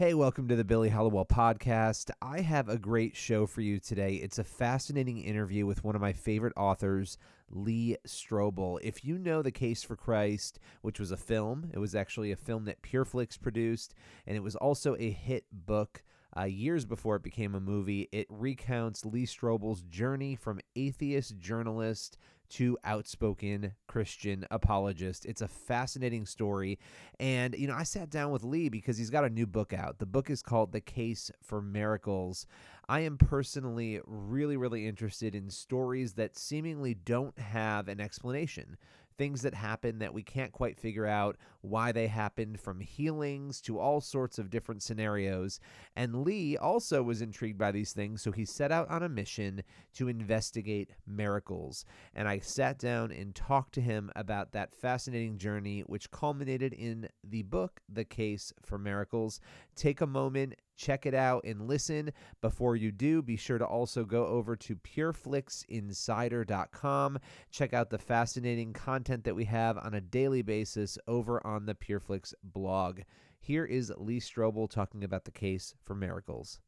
Hey, welcome to the Billy Hallowell podcast. I have a great show for you today. It's a fascinating interview with one of my favorite authors, Lee Strobel. If you know The Case for Christ, which was a film, it was actually a film that PureFlix produced, and it was also a hit book uh, years before it became a movie. It recounts Lee Strobel's journey from atheist journalist to outspoken Christian apologist. It's a fascinating story. And, you know, I sat down with Lee because he's got a new book out. The book is called The Case for Miracles. I am personally really, really interested in stories that seemingly don't have an explanation things that happen that we can't quite figure out why they happened, from healings to all sorts of different scenarios. And Lee also was intrigued by these things, so he set out on a mission to investigate miracles. And I sat down and talked to him about that fascinating journey, which culminated in the book, The Case for Miracles. Take a moment, check it out and listen. Before you do, be sure to also go over to pureflixinsider.com. Check out the fascinating content that we have on a daily basis over on the PureFlix blog. Here is Lee Strobel talking about the case for miracles.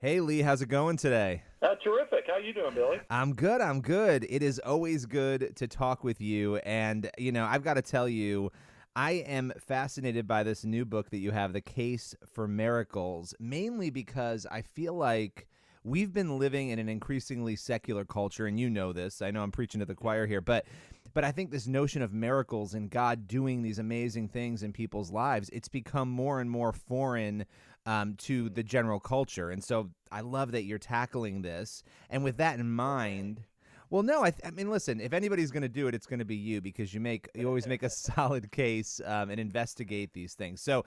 Hey Lee, how's it going today? Uh, terrific. How you doing, Billy? I'm good. I'm good. It is always good to talk with you, and you know I've got to tell you, I am fascinated by this new book that you have, The Case for Miracles, mainly because I feel like we've been living in an increasingly secular culture and you know this. I know I'm preaching to the choir here, but but I think this notion of miracles and God doing these amazing things in people's lives, it's become more and more foreign um, to the general culture. And so I love that you're tackling this. And with that in mind, well, no, I, th- I mean, listen. If anybody's going to do it, it's going to be you because you make you always make a solid case um, and investigate these things. So,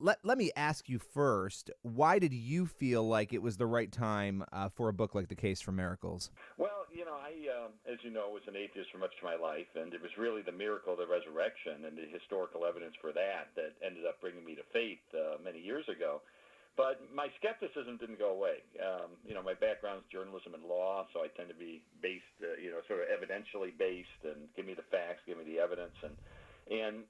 let let me ask you first: Why did you feel like it was the right time uh, for a book like The Case for Miracles? Well, you know, I, um, as you know, was an atheist for much of my life, and it was really the miracle of the resurrection and the historical evidence for that that ended up bringing me to faith uh, many years ago. But my skepticism didn't go away. Um, you know, my background is journalism and law, so I tend to be based, uh, you know, sort of evidentially based, and give me the facts, give me the evidence, and and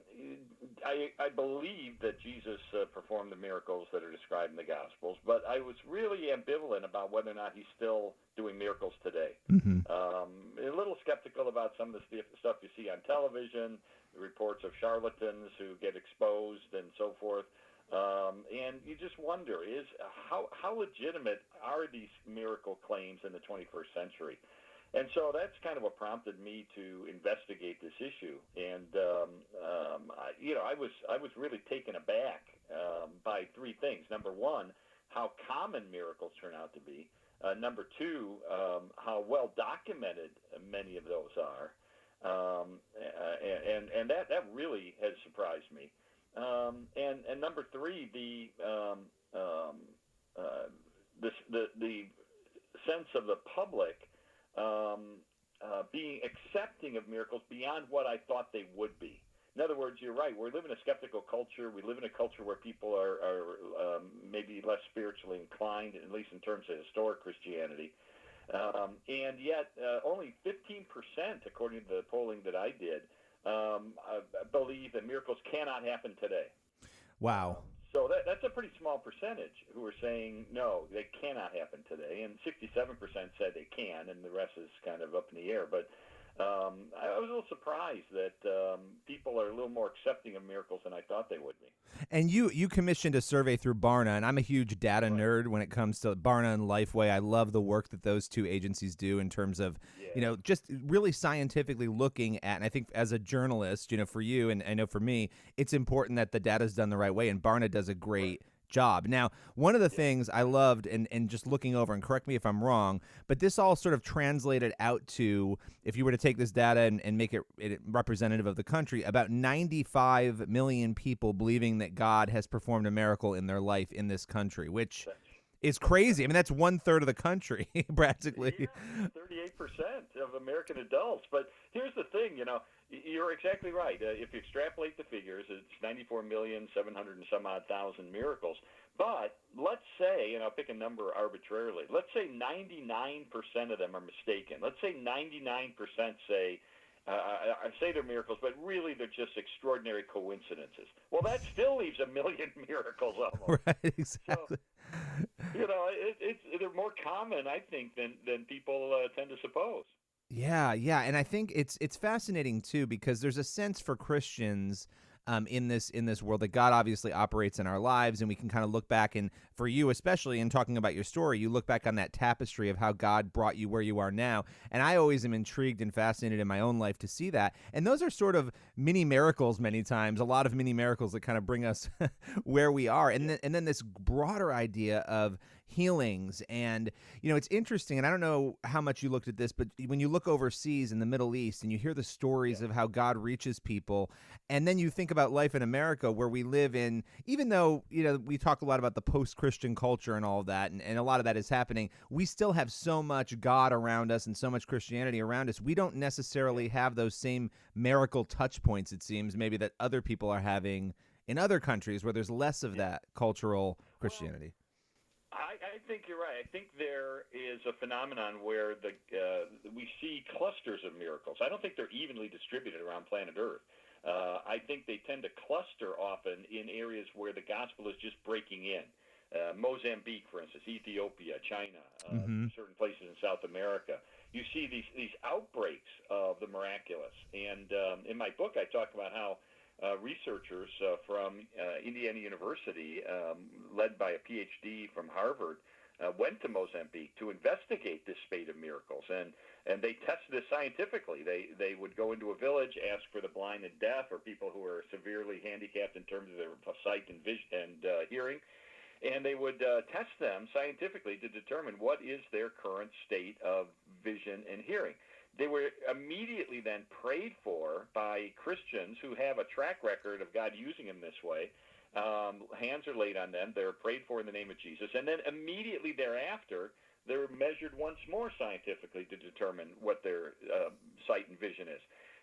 I, I believe that Jesus uh, performed the miracles that are described in the Gospels, but I was really ambivalent about whether or not he's still doing miracles today. Mm-hmm. Um, a little skeptical about some of the stuff you see on television, the reports of charlatans who get exposed and so forth. Um, and you just wonder is how how legitimate are these miracle claims in the 21st century? And so that's kind of what prompted me to investigate this issue. And um, um, I, you know, I was I was really taken aback um, by three things. Number one, how common miracles turn out to be. Uh, number two, um, how well documented many of those are. Um, and and that that really has surprised me. Um, and and number three, the um, um, uh, this, the the sense of the public um, uh, being accepting of miracles beyond what I thought they would be. In other words, you're right. We live in a skeptical culture. We live in a culture where people are, are um, maybe less spiritually inclined, at least in terms of historic Christianity. Um, and yet, uh, only 15%, according to the polling that I did, um, uh, believe that miracles cannot happen today. Wow. So that, that's a pretty small percentage who are saying no, they cannot happen today, and 67% said they can, and the rest is kind of up in the air. But um, I was a little surprised that um, people are a little more accepting of miracles than I thought they would be. And you you commissioned a survey through Barna, and I'm a huge data right. nerd when it comes to Barna and Lifeway. I love the work that those two agencies do in terms of yeah. you know just really scientifically looking at. And I think as a journalist, you know, for you and I know for me, it's important that the data is done the right way. And Barna does a great. Right job. Now, one of the things I loved, and, and just looking over, and correct me if I'm wrong, but this all sort of translated out to, if you were to take this data and, and make it, it representative of the country, about 95 million people believing that God has performed a miracle in their life in this country, which is crazy. I mean, that's one third of the country, practically. Thirty-eight percent of American adults. But here's the thing, you know, you're exactly right. Uh, if you extrapolate the figures, it's ninety-four million seven hundred and some odd thousand miracles. But let's say, and I'll pick a number arbitrarily, let's say 99% of them are mistaken. Let's say 99% say Uh, I, I say they're miracles, but really they're just extraordinary coincidences. Well, that still leaves a million miracles almost. Right, exactly. So, you know, it, it's they're more common, I think, than than people uh, tend to suppose. Yeah, yeah, and I think it's it's fascinating too because there's a sense for Christians um, in this in this world that God obviously operates in our lives, and we can kind of look back and for you especially in talking about your story, you look back on that tapestry of how God brought you where you are now, and I always am intrigued and fascinated in my own life to see that, and those are sort of mini miracles many times, a lot of mini miracles that kind of bring us where we are, and then and then this broader idea of healings. And you know it's interesting and i don't know how much you looked at this but when you look overseas in the middle east and you hear the stories yeah. of how god reaches people and then you think about life in america where we live in even though you know we talk a lot about the post-christian culture and all of that and, and a lot of that is happening we still have so much god around us and so much christianity around us. We don't necessarily have those same miracle touch points it seems maybe that other people are having in other countries where there's less of that cultural christianity I, I think you're right. I think there is a phenomenon where the uh, we see clusters of miracles. I don't think they're evenly distributed around planet Earth. Uh, I think they tend to cluster often in areas where the gospel is just breaking in. Uh, Mozambique, for instance, Ethiopia, China, uh, mm-hmm. certain places in South America. You see these these outbreaks of the miraculous. And um, in my book, I talk about how uh, researchers uh, from uh, Indiana University, um, led by a PhD from Harvard, uh, went to Mozambique to investigate this spate of miracles, and and they tested this scientifically. They they would go into a village, ask for the blind and deaf, or people who are severely handicapped in terms of their sight and vision and uh, hearing, and they would test them scientifically to determine what is their current state of vision and hearing. They were immediately then prayed for by Christians who have a track record of God using them this way. Um, hands are laid on them. They're prayed for in the name of Jesus. And then immediately thereafter, they're measured once more scientifically to determine what their uh, sight and vision is.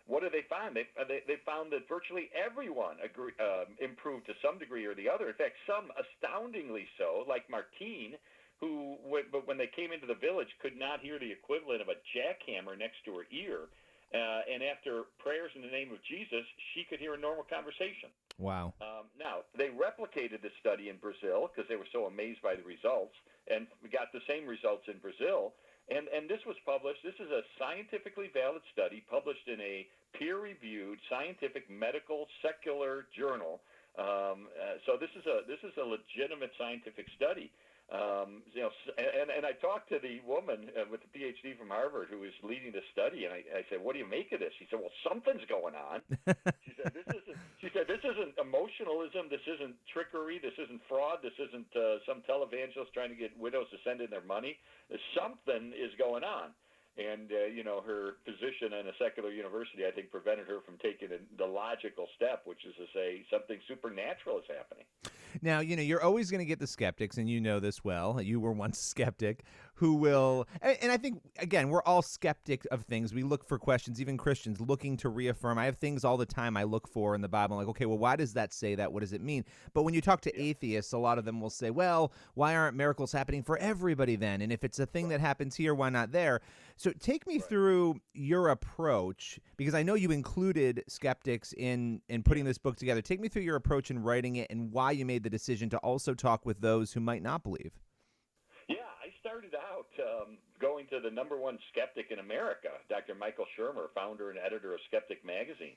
What do they find? They, uh, they, they found that virtually everyone agree, uh, improved to some degree or the other. In fact, some astoundingly so, like Martine, who, but when they came into the village, could not hear the equivalent of a jackhammer next to her ear. Uh, and after prayers in the name of Jesus, she could hear a normal conversation. Wow. Um, now, they replicated the study in Brazil because they were so amazed by the results and got the same results in Brazil. And, and this was published. This is a scientifically valid study published in a peer reviewed scientific medical secular journal. Um, uh, so this is a this is a legitimate scientific study. Um, you know, and, and I talked to the woman uh, with the PhD from Harvard who was leading the study, and I, I said, "What do you make of this?" She said, "Well, something's going on." she said, "This isn't." She said, "This isn't emotionalism. This isn't trickery. This isn't fraud. This isn't uh, some televangelist trying to get widows to send in their money. Something is going on." and uh, you know her position in a secular university, I think, prevented her from taking the logical step, which is to say something supernatural is happening. Now, you know, you're always going to get the skeptics, and you know this well. You were once a skeptic who will, and I think, again, we're all skeptic of things. We look for questions, even Christians looking to reaffirm. I have things all the time I look for in the Bible, I'm like, okay, well, why does that say that? What does it mean? But when you talk to atheists, a lot of them will say, well, why aren't miracles happening for everybody then? And if it's a thing that happens here, why not there? So take me right. through your approach because I know you included skeptics in in putting this book together. Take me through your approach in writing it and why you made the decision to also talk with those who might not believe. Yeah, I started out um, going to the number one skeptic in America, Dr. Michael Shermer, founder and editor of Skeptic Magazine.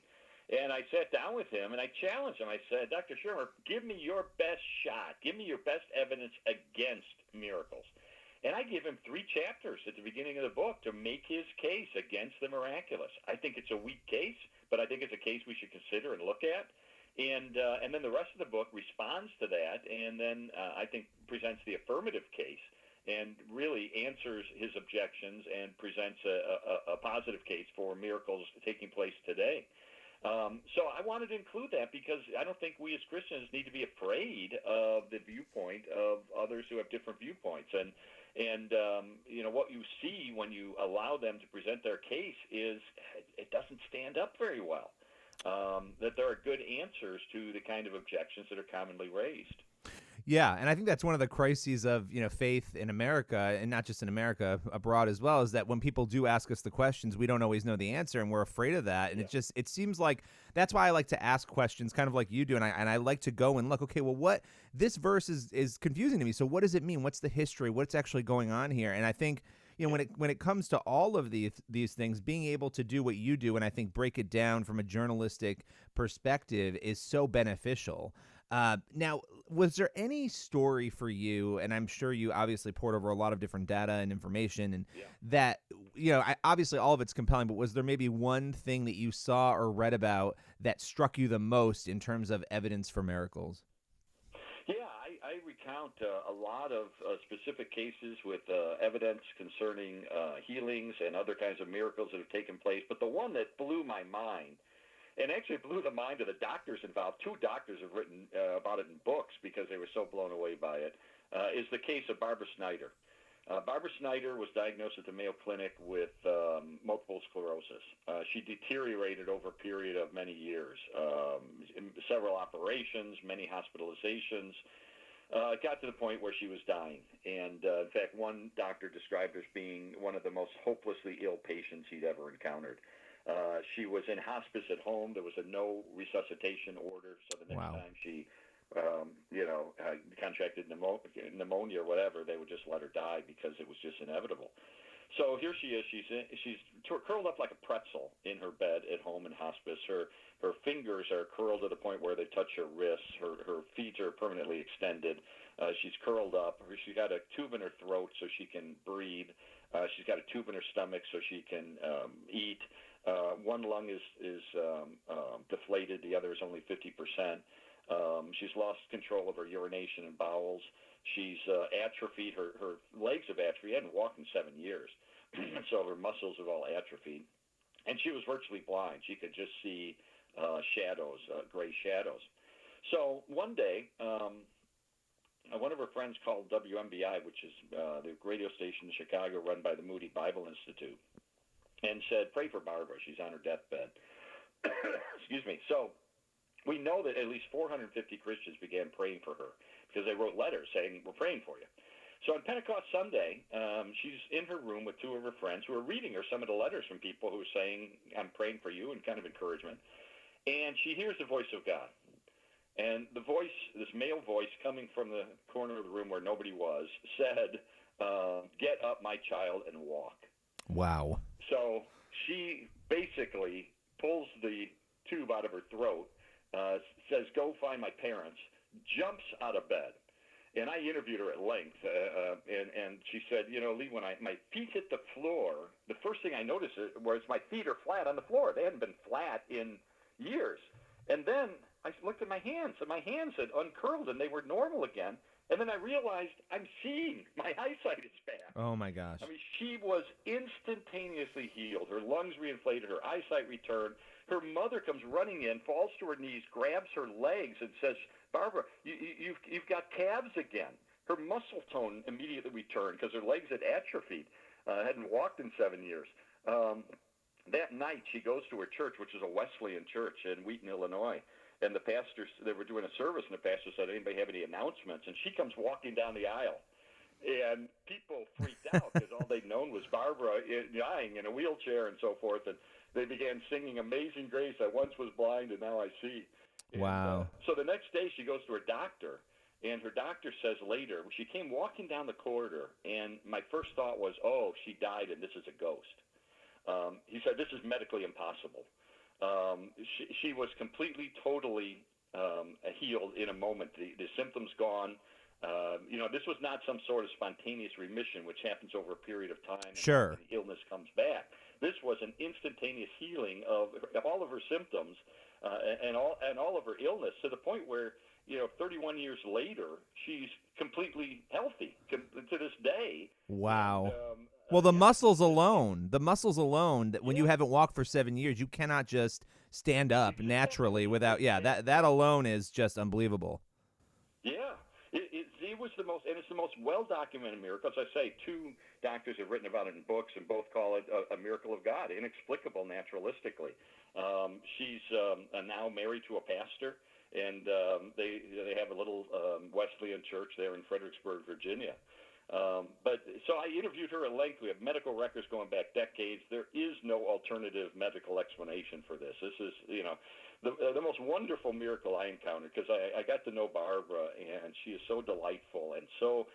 And I sat down with him and I challenged him. I said, Dr. Shermer, give me your best shot. Give me your best evidence against miracles. And I give him three chapters at the beginning of the book to make his case against the miraculous. I think it's a weak case, but I think it's a case we should consider and look at. And uh, and then the rest of the book responds to that, and then uh, I think presents the affirmative case and really answers his objections and presents a, a, a positive case for miracles taking place today. Um, so I wanted to include that because I don't think we as Christians need to be afraid of the viewpoint of others who have different viewpoints. And and um, you know what you see when you allow them to present their case is it doesn't stand up very well. Um, that there are good answers to the kind of objections that are commonly raised. Yeah, and I think that's one of the crises of you know faith in America, and not just in America, abroad as well, is that when people do ask us the questions, we don't always know the answer, and we're afraid of that. And Yeah. it just it seems like that's why I like to ask questions, kind of like you do, and I and I like to go and look. Okay, well, what this verse is is confusing to me. So what does it mean? What's the history? What's actually going on here? And I think you know when it when it comes to all of these these things, being able to do what you do, and I think break it down from a journalistic perspective is so beneficial. Uh, now, was there any story for you? And I'm sure you obviously pored over a lot of different data and information, and Yeah. that you know, I, obviously all of it's compelling. But was there maybe one thing that you saw or read about that struck you the most in terms of evidence for miracles? I, recount uh, a lot of uh, specific cases with uh, evidence concerning uh, healings and other kinds of miracles that have taken place. But the one that blew my mind, and actually blew the mind of the doctors involved, two doctors have written uh, about it in books because they were so blown away by it, uh, is the case of Barbara Snyder. Barbara Snyder was diagnosed at the Mayo Clinic with um, multiple sclerosis. She deteriorated over a period of many years, um, several operations, many hospitalizations. Uh, it got to the point where she was dying. And uh, in fact, one doctor described her as being one of the most hopelessly ill patients he'd ever encountered. Uh, she was in hospice at home. There was a no resuscitation order, so the next Wow. time she um, you know, uh, contracted pneumo- pneumonia or whatever, they would just let her die because it was just inevitable. So here she is. She's in, she's tur- curled up like a pretzel in her bed at home in hospice. Her her fingers are curled to the point where they touch her wrists. Her her feet are permanently extended. Uh, she's curled up. She's got a tube in her throat so she can breathe. Uh, she's got a tube in her stomach so she can um, eat. Uh, one lung is is um, um, deflated. The other is only 50 percent. Um, she's lost control of her urination and bowels. She's uh, atrophied. Her her legs have atrophied. She hadn't walked in seven years, so her muscles have all atrophied. And she was virtually blind. She could just see uh, shadows, uh, gray shadows. So one day, um, uh, one of her friends called WMBI, which is uh, the radio station in Chicago run by the Moody Bible Institute, and said, "Pray for Barbara. She's on her deathbed." Excuse me. So we know that at least 450 Christians began praying for her because they wrote letters saying, "We're praying for you." So on Pentecost Sunday, um, she's in her room with two of her friends who are reading her some of the letters from people who are saying, "I'm praying for you," and kind of encouragement. And she hears the voice of God. And the voice, this male voice coming from the corner of the room where nobody was, said, uh, "Get up, my child, and walk." Wow. So she basically pulls the tube out of her throat, uh, says, "Go find my parents," jumps out of bed, and I interviewed her at length, uh, uh, and and she said, "You know, Lee, when I my feet hit the floor, the first thing I noticed was my feet are flat on the floor. They hadn't been flat in years, and then I looked at my hands, and my hands had uncurled, and they were normal again." And then I realized I'm seeing. My eyesight is back. Oh my gosh. I mean, she was instantaneously healed. Her lungs reinflated, her eyesight returned. Her mother comes running in, falls to her knees, grabs her legs, and says, "Barbara, you, you, you've you've got calves again." Her muscle tone immediately returned because her legs had atrophied, uh, hadn't walked in seven years. Um, that night, she goes to her church, which is a Wesleyan church in Wheaton, Illinois. And the pastor, they were doing a service, and the pastor said, "Anybody have any announcements?" And she comes walking down the aisle, and people freaked out because was Barbara i- dying in a wheelchair and so forth. And they began singing "Amazing Grace." I once was blind, and now I see. And, Wow. Uh, so the next day, she goes to her doctor, and her doctor says later she came walking down the corridor, and my first thought was, "Oh, she died, and this is a ghost." Um, he said, "This is medically impossible." Um, she, she was completely, totally um, healed in a moment. The, the symptoms gone. Um, you know, this was not some sort of spontaneous remission, which happens over a period of time. and Sure. The illness comes back. This was an instantaneous healing of, of all of her symptoms uh, and, all and all of her illness to the point where you know, 31 years later, she's completely healthy com- to this day. Wow. And, um, Well, the uh, muscles alone, the muscles alone, that when you haven't walked for seven years, you cannot just stand up naturally without. Yeah, that that alone is just unbelievable. Yeah, it, it, it was the most, and it's the most well documented miracle. As I say, two doctors have written about it in books, and both call it a, a miracle of God, inexplicable naturalistically. Um, she's um, now married to a pastor, and um, they they have a little um, Wesleyan church there in Fredericksburg, Virginia. Um, but so I interviewed her at length. We have medical records going back decades. There is no alternative medical explanation for this. This is, you know, the, uh, the most wonderful miracle I encountered because I, I got to know Barbara and she is so delightful and so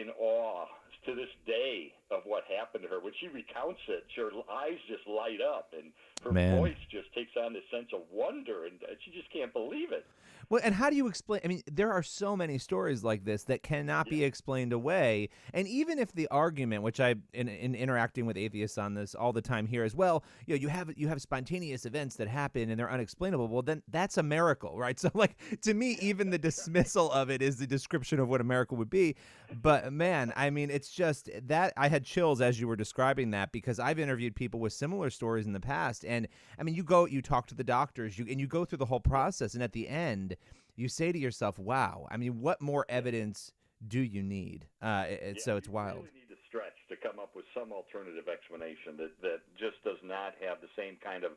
in awe to this day of what happened to her. When she recounts it, her eyes just light up and her Man. voice just takes on this sense of wonder and uh, she just can't believe it. Well, and how do you explain? I mean, there are so many stories like this that cannot be explained away. And even if the argument, which I in, in interacting with atheists on this all the time here as well, you know, you have you have spontaneous events that happen and they're unexplainable. Well, then that's a miracle, right? So, like to me, even the dismissal of it is the description of what a miracle would be. But man, I mean, it's just that I had chills as you were describing that because I've interviewed people with similar stories in the past, and I mean, you go, you talk to the doctors, you and you go through the whole process, and at the end you say to yourself, "Wow! I mean, what more evidence do you need?" Uh, it, Yeah, so it's you wild. really need to stretch to come up with some alternative explanation that, that just does not have the same kind of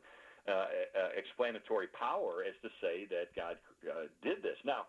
uh, uh, explanatory power as to say that God uh, did this. Now,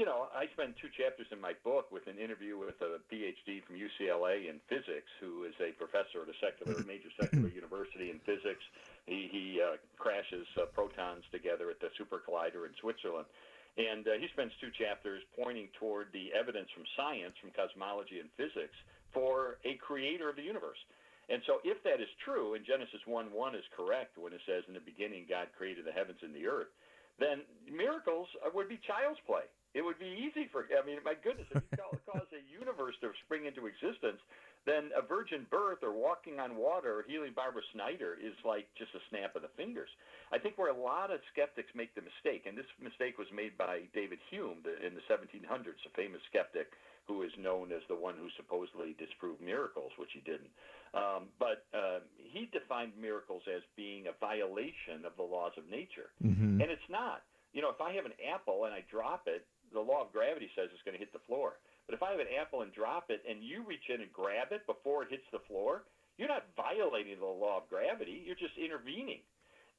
you know, I spend two chapters in my book with an interview with a PhD from UCLA in physics, who is a professor at a secular, major secular university in physics. He, he uh, crashes uh, protons together at the super collider in Switzerland. And uh, he spends two chapters pointing toward the evidence from science, from cosmology and physics, for a creator of the universe. And so, if that is true, and Genesis 1 1 is correct when it says, In the beginning, God created the heavens and the earth, then miracles uh, would be child's play. It would be easy for, I mean, my goodness, if you call, cause a universe to spring into existence, then a virgin birth or walking on water or healing Barbara Snyder is like just a snap of the fingers. I think where a lot of skeptics make the mistake, and this mistake was made by David Hume in the 1700s, a famous skeptic who is known as the one who supposedly disproved miracles, which he didn't. Um, but uh, he defined miracles as being a violation of the laws of nature, Mm-hmm. and it's not. You know, if I have an apple and I drop it, the law of gravity says it's going to hit the floor. But if I have an apple and drop it, and you reach in and grab it before it hits the floor, you're not violating the law of gravity. You're just intervening.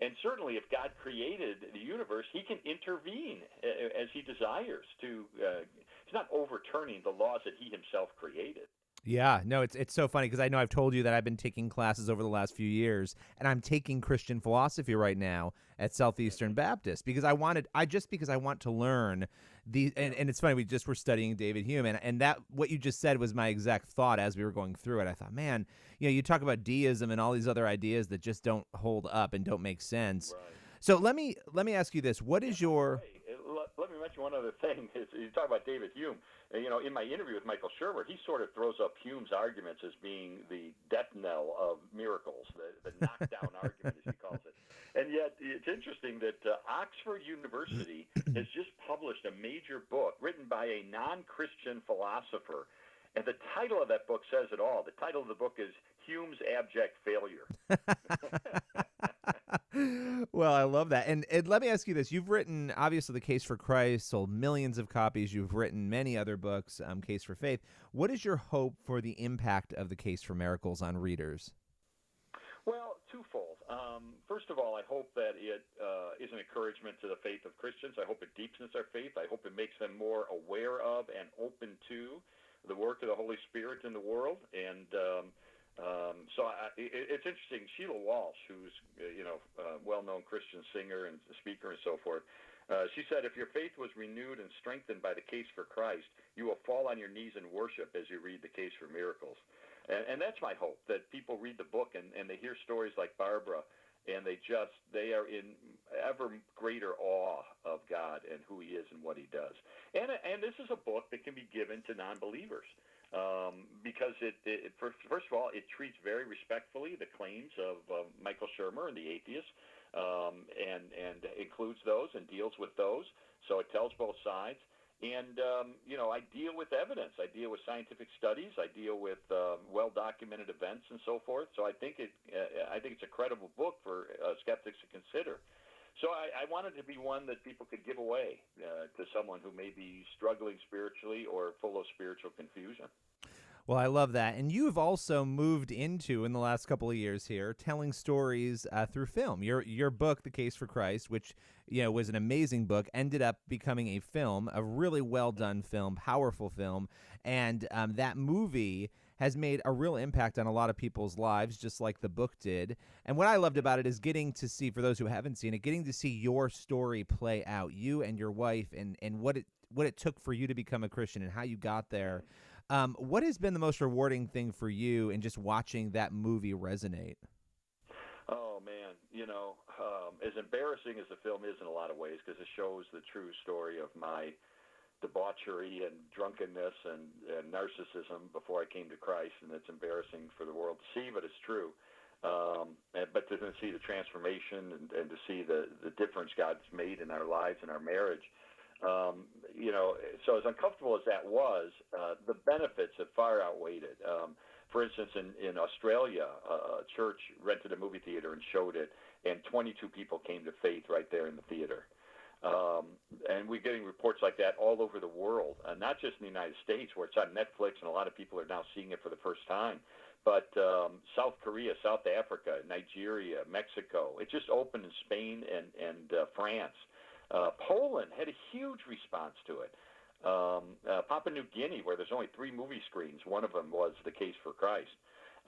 And certainly, if God created the universe, He can intervene as He desires to. Uh, he's not overturning the laws that He Himself created. Yeah, no, it's it's so funny because I know I've told you that I've been taking classes over the last few years, and I'm taking Christian philosophy right now at Southeastern Baptist because I wanted I just because I want to learn the and, and it's funny we just were studying David Hume and and that what you just said was my exact thought as we were going through it. I thought, man, you know, you talk about deism and all these other ideas that just don't hold up and don't make sense. Right. So let me let me ask you this: What is your Hey, let, let me mention one other thing. Is you talk about David Hume. You know, in my interview with Michael Shermer, he sort of throws up Hume's arguments as being the death knell of miracles, the, the knockdown argument, as he calls it. And yet, it's interesting that uh, Oxford University has just published a major book written by a non-Christian philosopher. And the title of that book says it all. The title of the book is Hume's Abject Failure. I love that. And, and let me ask you this: You've written obviously the Case for Christ, sold millions of copies. You've written many other books, um, Case for Faith. What is your hope for the impact of the Case for Miracles on readers? Well, twofold. Um, first of all, I hope that it uh, is an encouragement to the faith of Christians. I hope it deepens their faith. I hope it makes them more aware of and open to the work of the Holy Spirit in the world. And um, it's interesting. Sheila Walsh, who's uh, you know a well-known Christian singer and speaker and so forth, uh, she said, "If your faith was renewed and strengthened by the case for Christ, you will fall on your knees in worship as you read the case for miracles." And, and that's my hope that people read the book and, and they hear stories like Barbara, and they just they are in ever greater awe of God and who He is and what He does. And and this is a book that can be given to non-believers um, because it, it first, first of all it treats very respectfully the claims of uh, Michael Shermer and the atheists, um, and and includes those and deals with those. So it tells both sides. And um, you know, I deal with evidence. I deal with scientific studies. I deal with uh, well-documented events and so forth. So I think it. Uh, I think it's a credible book for uh, skeptics to consider. So I, I wanted to be one that people could give away uh, to someone who may be struggling spiritually or full of spiritual confusion. Well, I love that. And you've also moved into in the last couple of years here telling stories uh, through film. Your your book, The Case for Christ, which you know was an amazing book, ended up becoming a film, a really well done film, powerful film, and um, that movie has made a real impact on a lot of people's lives, just like the book did. And what I loved about it is getting to see, for those who haven't seen it, getting to see your story play out, you and your wife, and and what it what it took for you to become a Christian and how you got there. Um, what has been the most rewarding thing for you in just watching that movie resonate? Oh man, you know, um, as embarrassing as the film is in a lot of ways, because it shows the true story of my debauchery and drunkenness and, and narcissism before I came to Christ, and it's embarrassing for the world to see, but it's true. Um, and, but to see the transformation and, and to see the, the difference God's made in our lives and our marriage, um, you know, so as uncomfortable as that was, uh, the benefits have far outweighed it. Um, for instance, in, in Australia, a church rented a movie theater and showed it, and 22 people came to faith right there in the theater. Um, and we're getting reports like that all over the world, uh, not just in the United States, where it's on Netflix and a lot of people are now seeing it for the first time, but um, South Korea, South Africa, Nigeria, Mexico. It just opened in Spain and, and uh, France. Uh, Poland had a huge response to it. Um, uh, Papua New Guinea, where there's only three movie screens, one of them was The Case for Christ.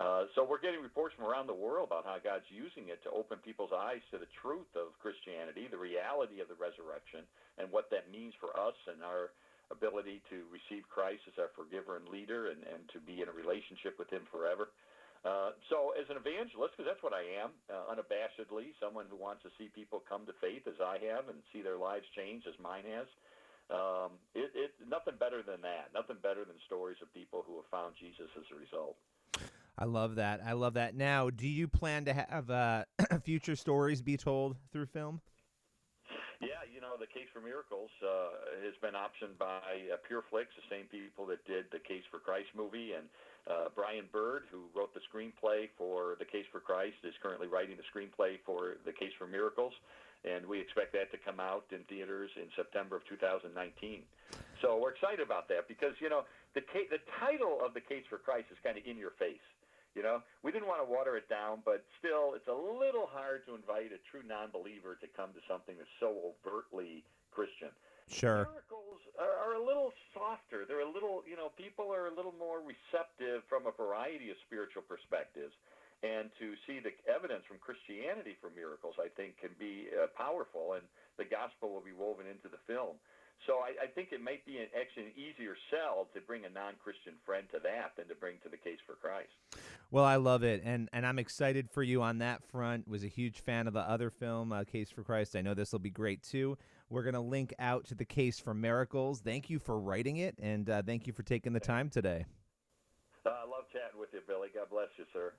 Uh, so we're getting reports from around the world about how God's using it to open people's eyes to the truth of Christianity, the reality of the resurrection, and what that means for us and our ability to receive Christ as our forgiver and leader and, and to be in a relationship with him forever. Uh, so as an evangelist, because that's what I am, uh, unabashedly, someone who wants to see people come to faith as I have and see their lives change as mine has, um, it, it, nothing better than that. Nothing better than stories of people who have found Jesus as a result. I love that. I love that. Now, do you plan to have uh, future stories be told through film? Yeah, you know, the Case for Miracles uh, has been optioned by uh, PureFlix, the same people that did the Case for Christ movie, and uh, Brian Bird, who wrote the screenplay for the Case for Christ, is currently writing the screenplay for the Case for Miracles, and we expect that to come out in theaters in September of 2019. So we're excited about that because you know the ca- the title of the Case for Christ is kind of in your face. You know, we didn't want to water it down, but still, it's a little hard to invite a true non-believer to come to something that's so overtly Christian. Sure. Miracles are, are a little softer. They're a little, you know, people are a little more receptive from a variety of spiritual perspectives. And to see the evidence from Christianity for miracles, I think, can be uh, powerful, and the gospel will be woven into the film. So I, I think it might be an, actually an easier sell to bring a non-Christian friend to that than to bring to the Case for Christ. Well, I love it, and and I'm excited for you on that front. Was a huge fan of the other film, uh, Case for Christ. I know this will be great too. We're gonna link out to the Case for Miracles. Thank you for writing it, and uh, thank you for taking the time today. Uh, I love chatting with you, Billy. God bless you, sir.